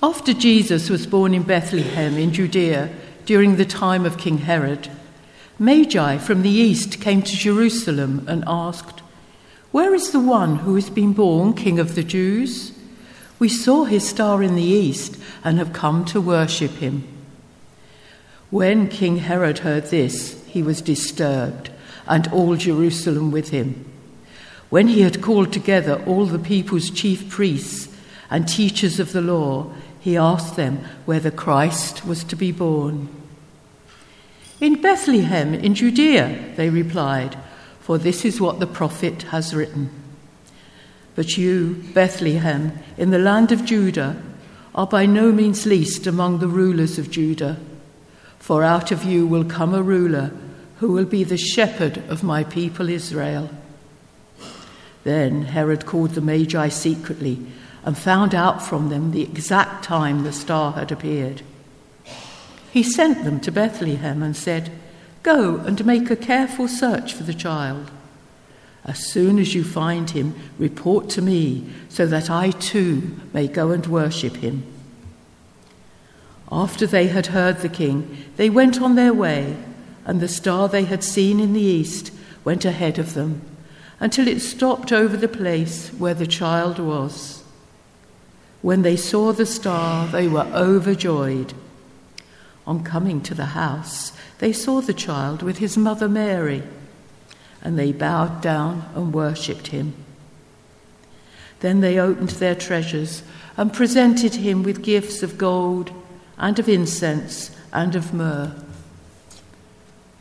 After Jesus was born in Bethlehem in Judea during the time of King Herod, Magi from the east came to Jerusalem and asked, Where is the one who has been born King of the Jews? We saw his star in the east and have come to worship him. When King Herod heard this, he was disturbed, and all Jerusalem with him. When he had called together all the people's chief priests and teachers of the law, he asked them where the Christ was to be born. In Bethlehem, in Judea, they replied, for this is what the prophet has written. But you, Bethlehem, in the land of Judah, are by no means least among the rulers of Judah, for out of you will come a ruler who will be the shepherd of my people Israel. Then Herod called the Magi secretly and found out from them the exact time the star had appeared. He sent them to Bethlehem and said, Go and make a careful search for the child. As soon as you find him, report to me, so that I too may go and worship him. After they had heard the king, they went on their way, and the star they had seen in the east went ahead of them until it stopped over the place where the child was. When they saw the star, they were overjoyed. On coming to the house, they saw the child with his mother Mary, and they bowed down and worshipped him. Then they opened their treasures and presented him with gifts of gold and of incense and of myrrh.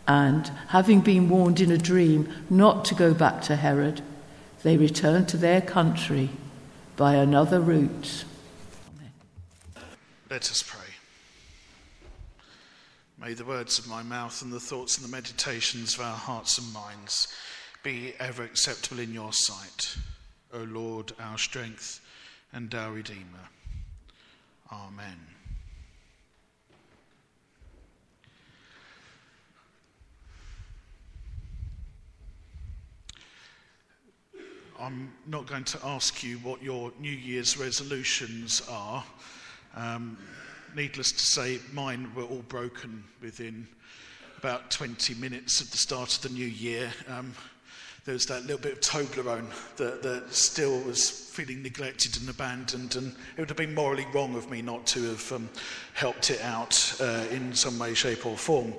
And, having been warned in a dream not to go back to Herod, they returned to their country by another route. Let us pray. May the words of my mouth and the thoughts and the meditations of our hearts and minds be ever acceptable in your sight, O Lord, our strength and our Redeemer. Amen. I'm not going to ask you what your New Year's resolutions are. Um, needless to say, mine were all broken within about 20 minutes of the start of the new year. Um, there was that little bit of Toblerone that, that still was feeling neglected and abandoned, and it would have been morally wrong of me not to have um, helped it out uh, in some way, shape, or form.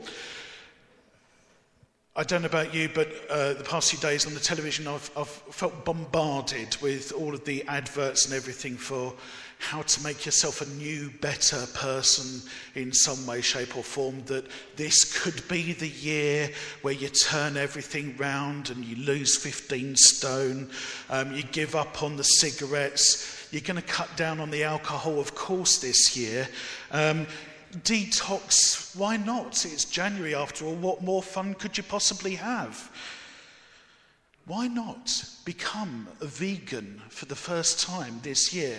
I don't know about you, but uh, the past few days on the television, I've, I've felt bombarded with all of the adverts and everything for how to make yourself a new, better person in some way, shape, or form. That this could be the year where you turn everything round and you lose 15 stone, um, you give up on the cigarettes, you're going to cut down on the alcohol, of course, this year. Um, detox, why not? It's January after all. What more fun could you possibly have? Why not become a vegan for the first time this year?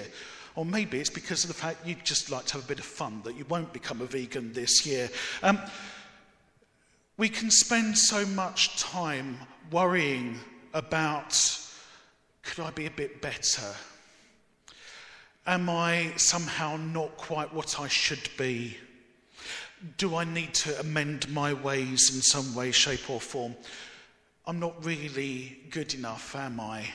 Or maybe it's because of the fact you'd just like to have a bit of fun that you won't become a vegan this year. Um, we can spend so much time worrying about could I be a bit better? Am I somehow not quite what I should be? Do I need to amend my ways in some way, shape, or form? I'm not really good enough, am I?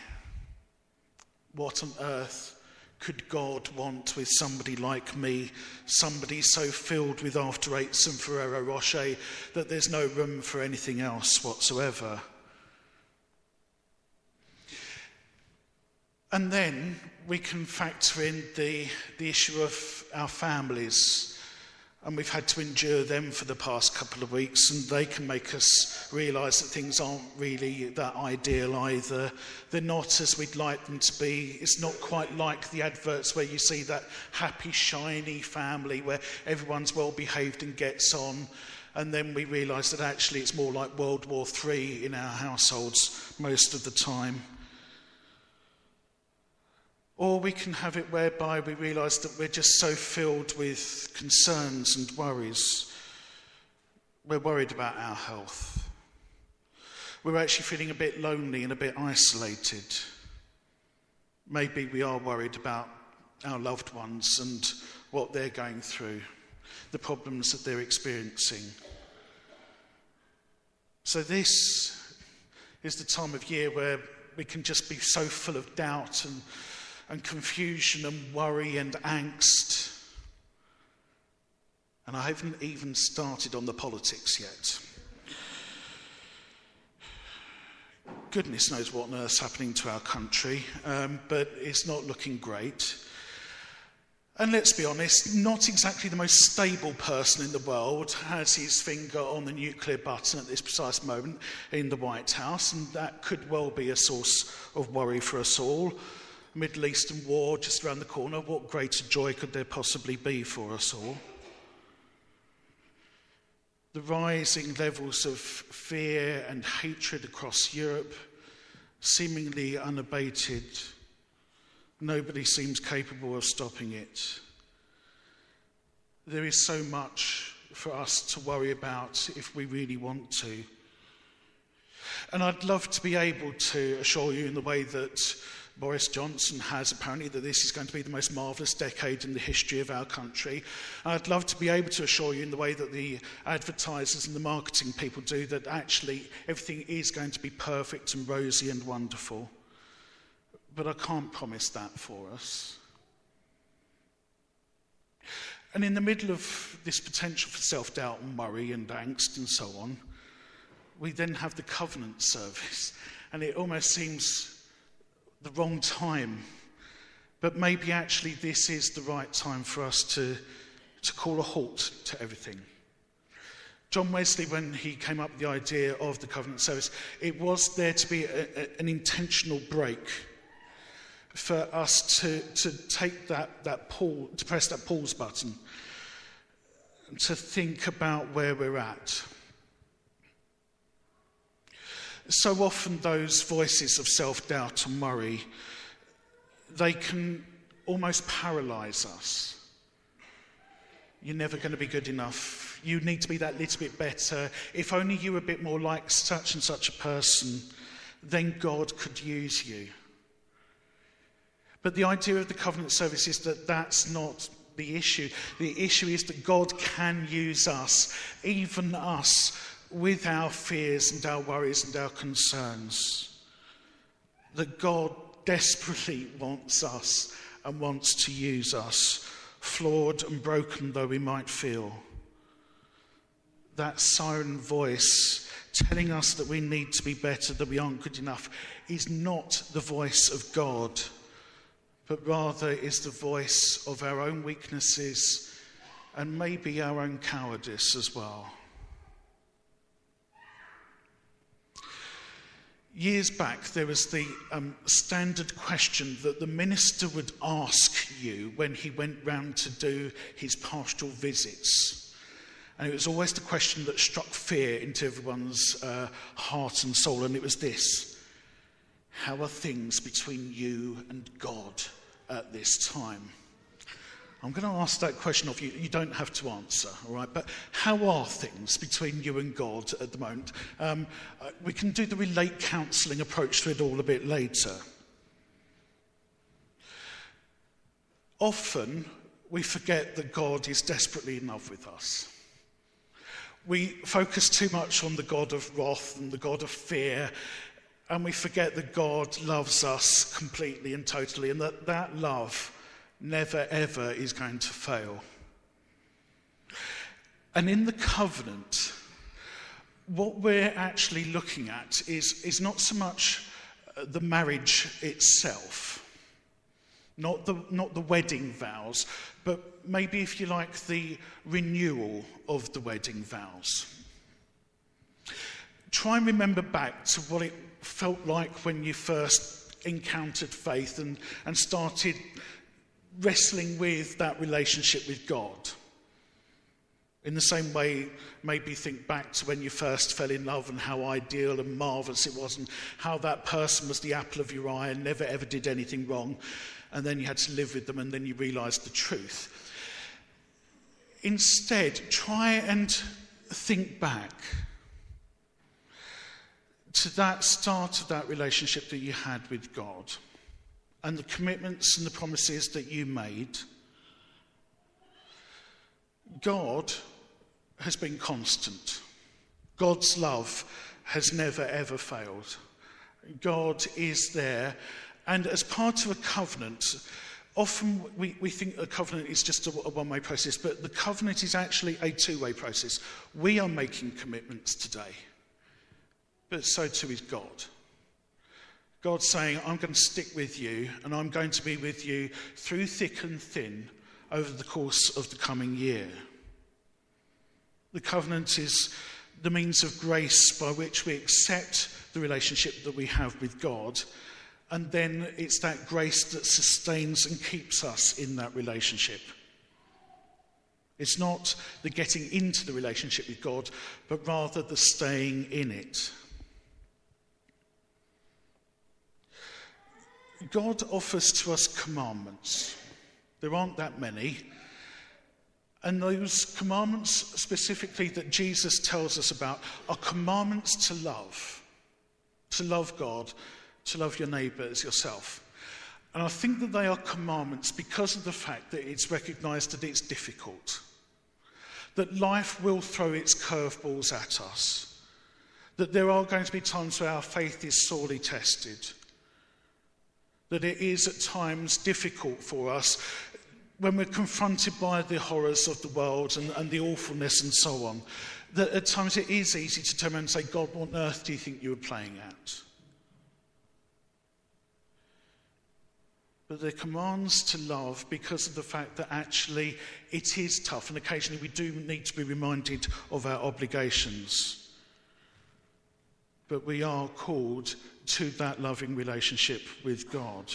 What on earth could God want with somebody like me, somebody so filled with after eights and Ferrero Rocher that there's no room for anything else whatsoever? And then we can factor in the, the issue of our families. And we've had to endure them for the past couple of weeks, and they can make us realise that things aren't really that ideal either. They're not as we'd like them to be. It's not quite like the adverts where you see that happy, shiny family where everyone's well behaved and gets on. And then we realise that actually it's more like World War III in our households most of the time. Or we can have it whereby we realize that we're just so filled with concerns and worries. We're worried about our health. We're actually feeling a bit lonely and a bit isolated. Maybe we are worried about our loved ones and what they're going through, the problems that they're experiencing. So, this is the time of year where we can just be so full of doubt and, and confusion and worry and angst. And I haven't even started on the politics yet. Goodness knows what on earth's happening to our country, um, but it's not looking great. And let's be honest, not exactly the most stable person in the world has his finger on the nuclear button at this precise moment in the White House, and that could well be a source of worry for us all. Middle Eastern war just around the corner, what greater joy could there possibly be for us all? The rising levels of fear and hatred across Europe, seemingly unabated Nobody seems capable of stopping it. There is so much for us to worry about if we really want to. And I'd love to be able to assure you, in the way that Boris Johnson has apparently, that this is going to be the most marvellous decade in the history of our country. I'd love to be able to assure you, in the way that the advertisers and the marketing people do, that actually everything is going to be perfect and rosy and wonderful. But I can't promise that for us. And in the middle of this potential for self doubt and worry and angst and so on, we then have the covenant service. And it almost seems the wrong time. But maybe actually this is the right time for us to, to call a halt to everything. John Wesley, when he came up with the idea of the covenant service, it was there to be a, a, an intentional break for us to, to take that, that pull, to press that pause button, to think about where we're at. So often, those voices of self doubt and worry, they can almost paralyze us. You're never going to be good enough. You need to be that little bit better. If only you were a bit more like such and such a person, then God could use you. But the idea of the covenant service is that that's not the issue. The issue is that God can use us, even us, with our fears and our worries and our concerns. That God desperately wants us and wants to use us, flawed and broken though we might feel. That siren voice telling us that we need to be better, that we aren't good enough, is not the voice of God but rather is the voice of our own weaknesses and maybe our own cowardice as well. Years back, there was the um, standard question that the minister would ask you when he went round to do his pastoral visits. And it was always the question that struck fear into everyone's uh, heart and soul, and it was this how are things between you and God at this time? I'm going to ask that question of you. You don't have to answer, all right? But how are things between you and God at the moment? Um, uh, we can do the relate counselling approach to it all a bit later. Often, we forget that God is desperately in love with us. We focus too much on the God of wrath and the God of fear and we forget that God loves us completely and totally, and that that love never ever is going to fail. And in the covenant, what we're actually looking at is, is not so much uh, the marriage itself, not the, not the wedding vows, but maybe, if you like, the renewal of the wedding vows. Try and remember back to what it felt like when you first encountered faith and, and started wrestling with that relationship with God. In the same way, maybe think back to when you first fell in love and how ideal and marvellous it was, and how that person was the apple of your eye and never ever did anything wrong, and then you had to live with them, and then you realised the truth. Instead, try and think back to that start of that relationship that you had with God and the commitments and the promises that you made. God has been constant. God's love has never ever failed. God is there. And as part of a covenant, often we, we think a covenant is just a, a one way process, but the covenant is actually a two way process. We are making commitments today, but so too is God. God's saying, I'm going to stick with you and I'm going to be with you through thick and thin over the course of the coming year. The covenant is the means of grace by which we accept the relationship that we have with God. And then it's that grace that sustains and keeps us in that relationship. It's not the getting into the relationship with God, but rather the staying in it. God offers to us commandments. There aren't that many. And those commandments, specifically that Jesus tells us about, are commandments to love. To love God, to love your neighbour as yourself. And I think that they are commandments because of the fact that it's recognised that it's difficult. That life will throw its curveballs at us. That there are going to be times where our faith is sorely tested that it is at times difficult for us when we're confronted by the horrors of the world and, and the awfulness and so on, that at times it is easy to turn around and say, God, what on earth do you think you were playing at? But they're commands to love because of the fact that actually it is tough, and occasionally we do need to be reminded of our obligations. But we are called to that loving relationship with God.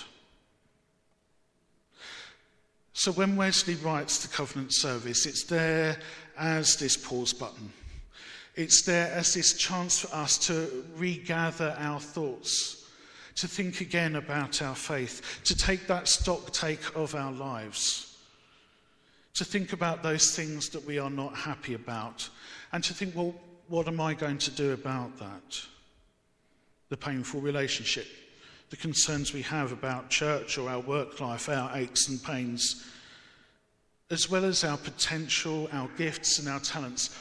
So when Wesley writes the covenant service, it's there as this pause button. It's there as this chance for us to regather our thoughts, to think again about our faith, to take that stock take of our lives, to think about those things that we are not happy about, and to think, well, what am I going to do about that? The painful relationship, the concerns we have about church or our work life, our aches and pains, as well as our potential, our gifts, and our talents,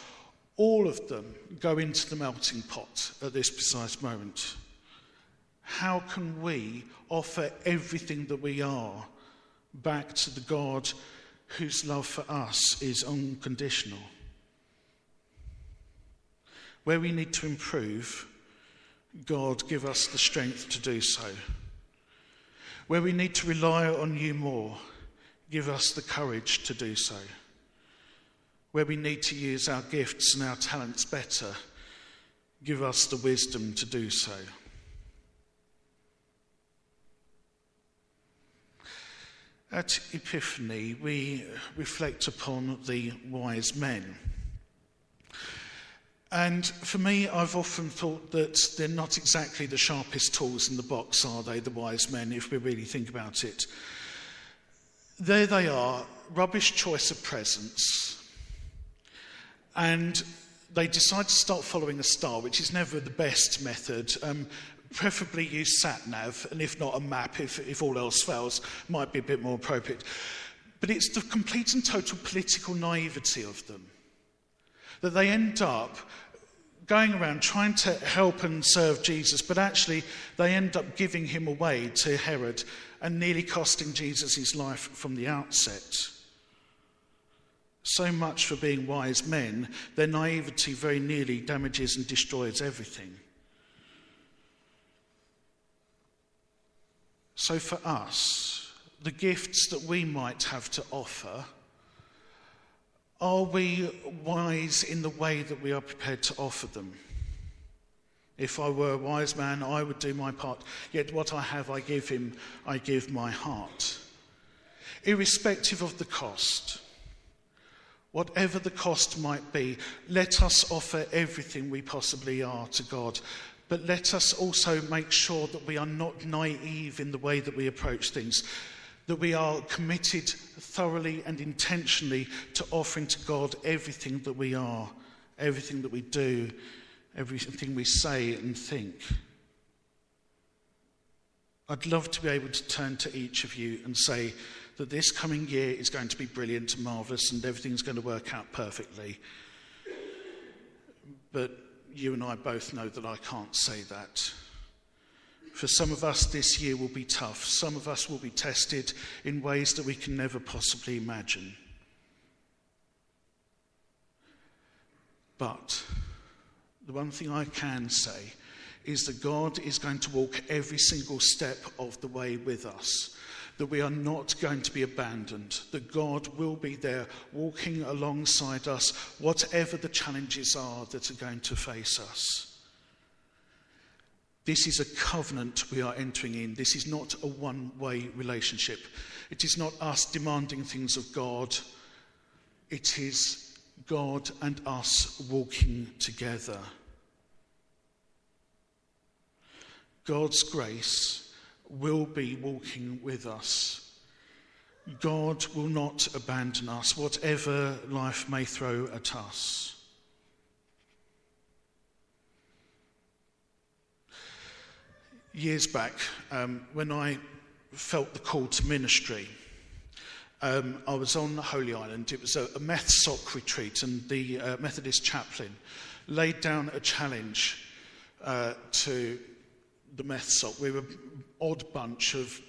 all of them go into the melting pot at this precise moment. How can we offer everything that we are back to the God whose love for us is unconditional? Where we need to improve, God, give us the strength to do so. Where we need to rely on you more, give us the courage to do so. Where we need to use our gifts and our talents better, give us the wisdom to do so. At Epiphany, we reflect upon the wise men. And for me, I've often thought that they're not exactly the sharpest tools in the box, are they, the wise men, if we really think about it? There they are, rubbish choice of presents. And they decide to start following a star, which is never the best method. Um, preferably use sat nav, and if not a map, if, if all else fails, might be a bit more appropriate. But it's the complete and total political naivety of them that they end up going around trying to help and serve Jesus, but actually they end up giving him away to Herod and nearly costing Jesus his life from the outset. So much for being wise men, their naivety very nearly damages and destroys everything. So, for us, the gifts that we might have to offer are we wise in the way that we are prepared to offer them? If I were a wise man, I would do my part. Yet what I have, I give him, I give my heart. Irrespective of the cost, whatever the cost might be, let us offer everything we possibly are to God. But let us also make sure that we are not naive in the way that we approach things that we are committed thoroughly and intentionally to offering to God everything that we are, everything that we do, everything we say and think. I'd love to be able to turn to each of you and say, that this coming year is going to be brilliant and marvellous and everything's going to work out perfectly. But you and I both know that I can't say that. For some of us, this year will be tough. Some of us will be tested in ways that we can never possibly imagine. But the one thing I can say is that God is going to walk every single step of the way with us. That we are not going to be abandoned, that God will be there walking alongside us, whatever the challenges are that are going to face us. This is a covenant we are entering in. This is not a one way relationship. It is not us demanding things of God. It is God and us walking together. God's grace will be walking with us. God will not abandon us, whatever life may throw at us. Years back, um, when I felt the call to ministry, um, I was on Holy Island. It was a, a MethSoc retreat, and the uh, Methodist chaplain laid down a challenge uh, to the MethSoc. We were an odd bunch of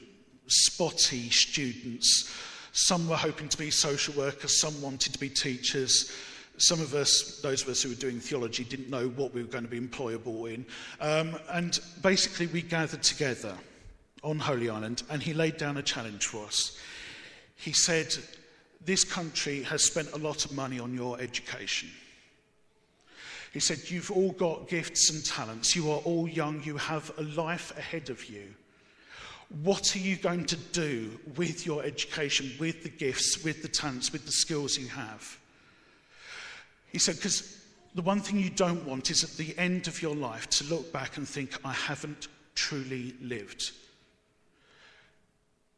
spotty students. Some were hoping to be social workers, some wanted to be teachers. Some of us, those of us who were doing theology, didn't know what we were going to be employable in. Um, and basically, we gathered together on Holy Island, and he laid down a challenge for us. He said, This country has spent a lot of money on your education. He said, You've all got gifts and talents. You are all young. You have a life ahead of you. What are you going to do with your education, with the gifts, with the talents, with the skills you have? He said, Because the one thing you don't want is at the end of your life to look back and think, I haven't truly lived.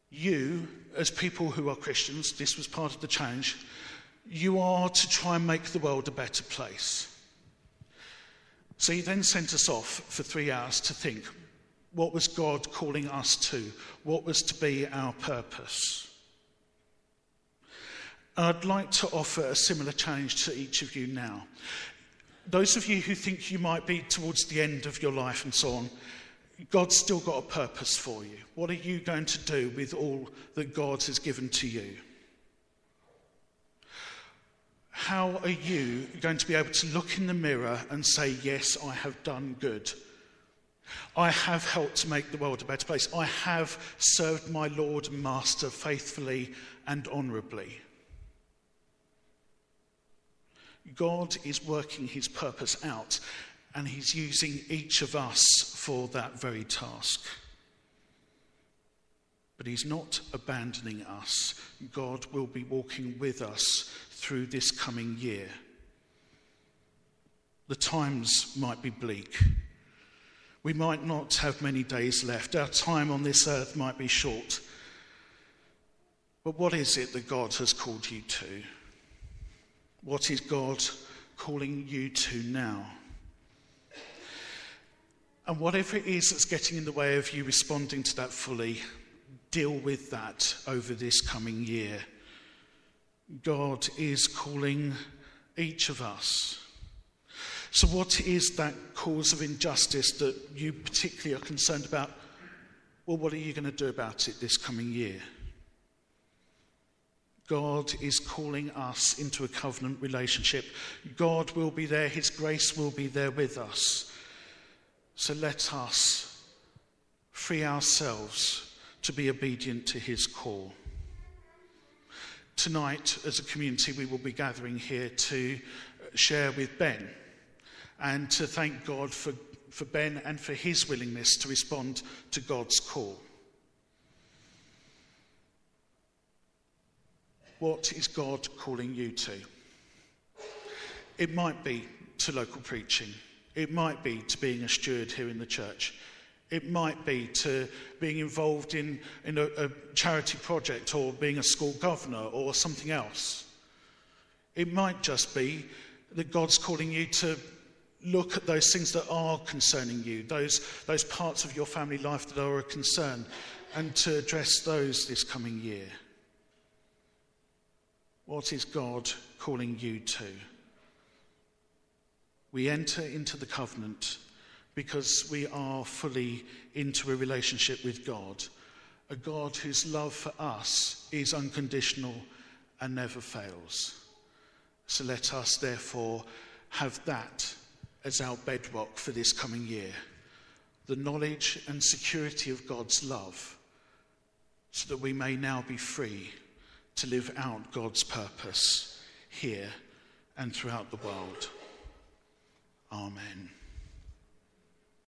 You, as people who are Christians, this was part of the challenge, you are to try and make the world a better place. So he then sent us off for three hours to think what was God calling us to? What was to be our purpose? I'd like to offer a similar challenge to each of you now. Those of you who think you might be towards the end of your life and so on, God's still got a purpose for you. What are you going to do with all that God has given to you? how are you going to be able to look in the mirror and say, Yes, I have done good? I have helped to make the world a better place. I have served my Lord and Master faithfully and honourably. God is working his purpose out, and he's using each of us for that very task. But he's not abandoning us. God will be walking with us through this coming year. The times might be bleak. We might not have many days left. Our time on this earth might be short. But what is it that God has called you to? What is God calling you to now? And whatever it is that's getting in the way of you responding to that fully, deal with that over this coming year. God is calling each of us. So, what is that cause of injustice that you particularly are concerned about? Well, what are you going to do about it this coming year? God is calling us into a covenant relationship. God will be there, His grace will be there with us. So let us free ourselves to be obedient to His call. Tonight, as a community, we will be gathering here to share with Ben and to thank God for, for Ben and for his willingness to respond to God's call. What is God calling you to? It might be to local preaching. It might be to being a steward here in the church. It might be to being involved in, in a, a charity project or being a school governor or something else. It might just be that God's calling you to look at those things that are concerning you, those, those parts of your family life that are a concern, and to address those this coming year. What is God calling you to? We enter into the covenant because we are fully into a relationship with God, a God whose love for us is unconditional and never fails. So let us therefore have that as our bedrock for this coming year the knowledge and security of God's love, so that we may now be free to live out God's purpose here and throughout the world. Amen.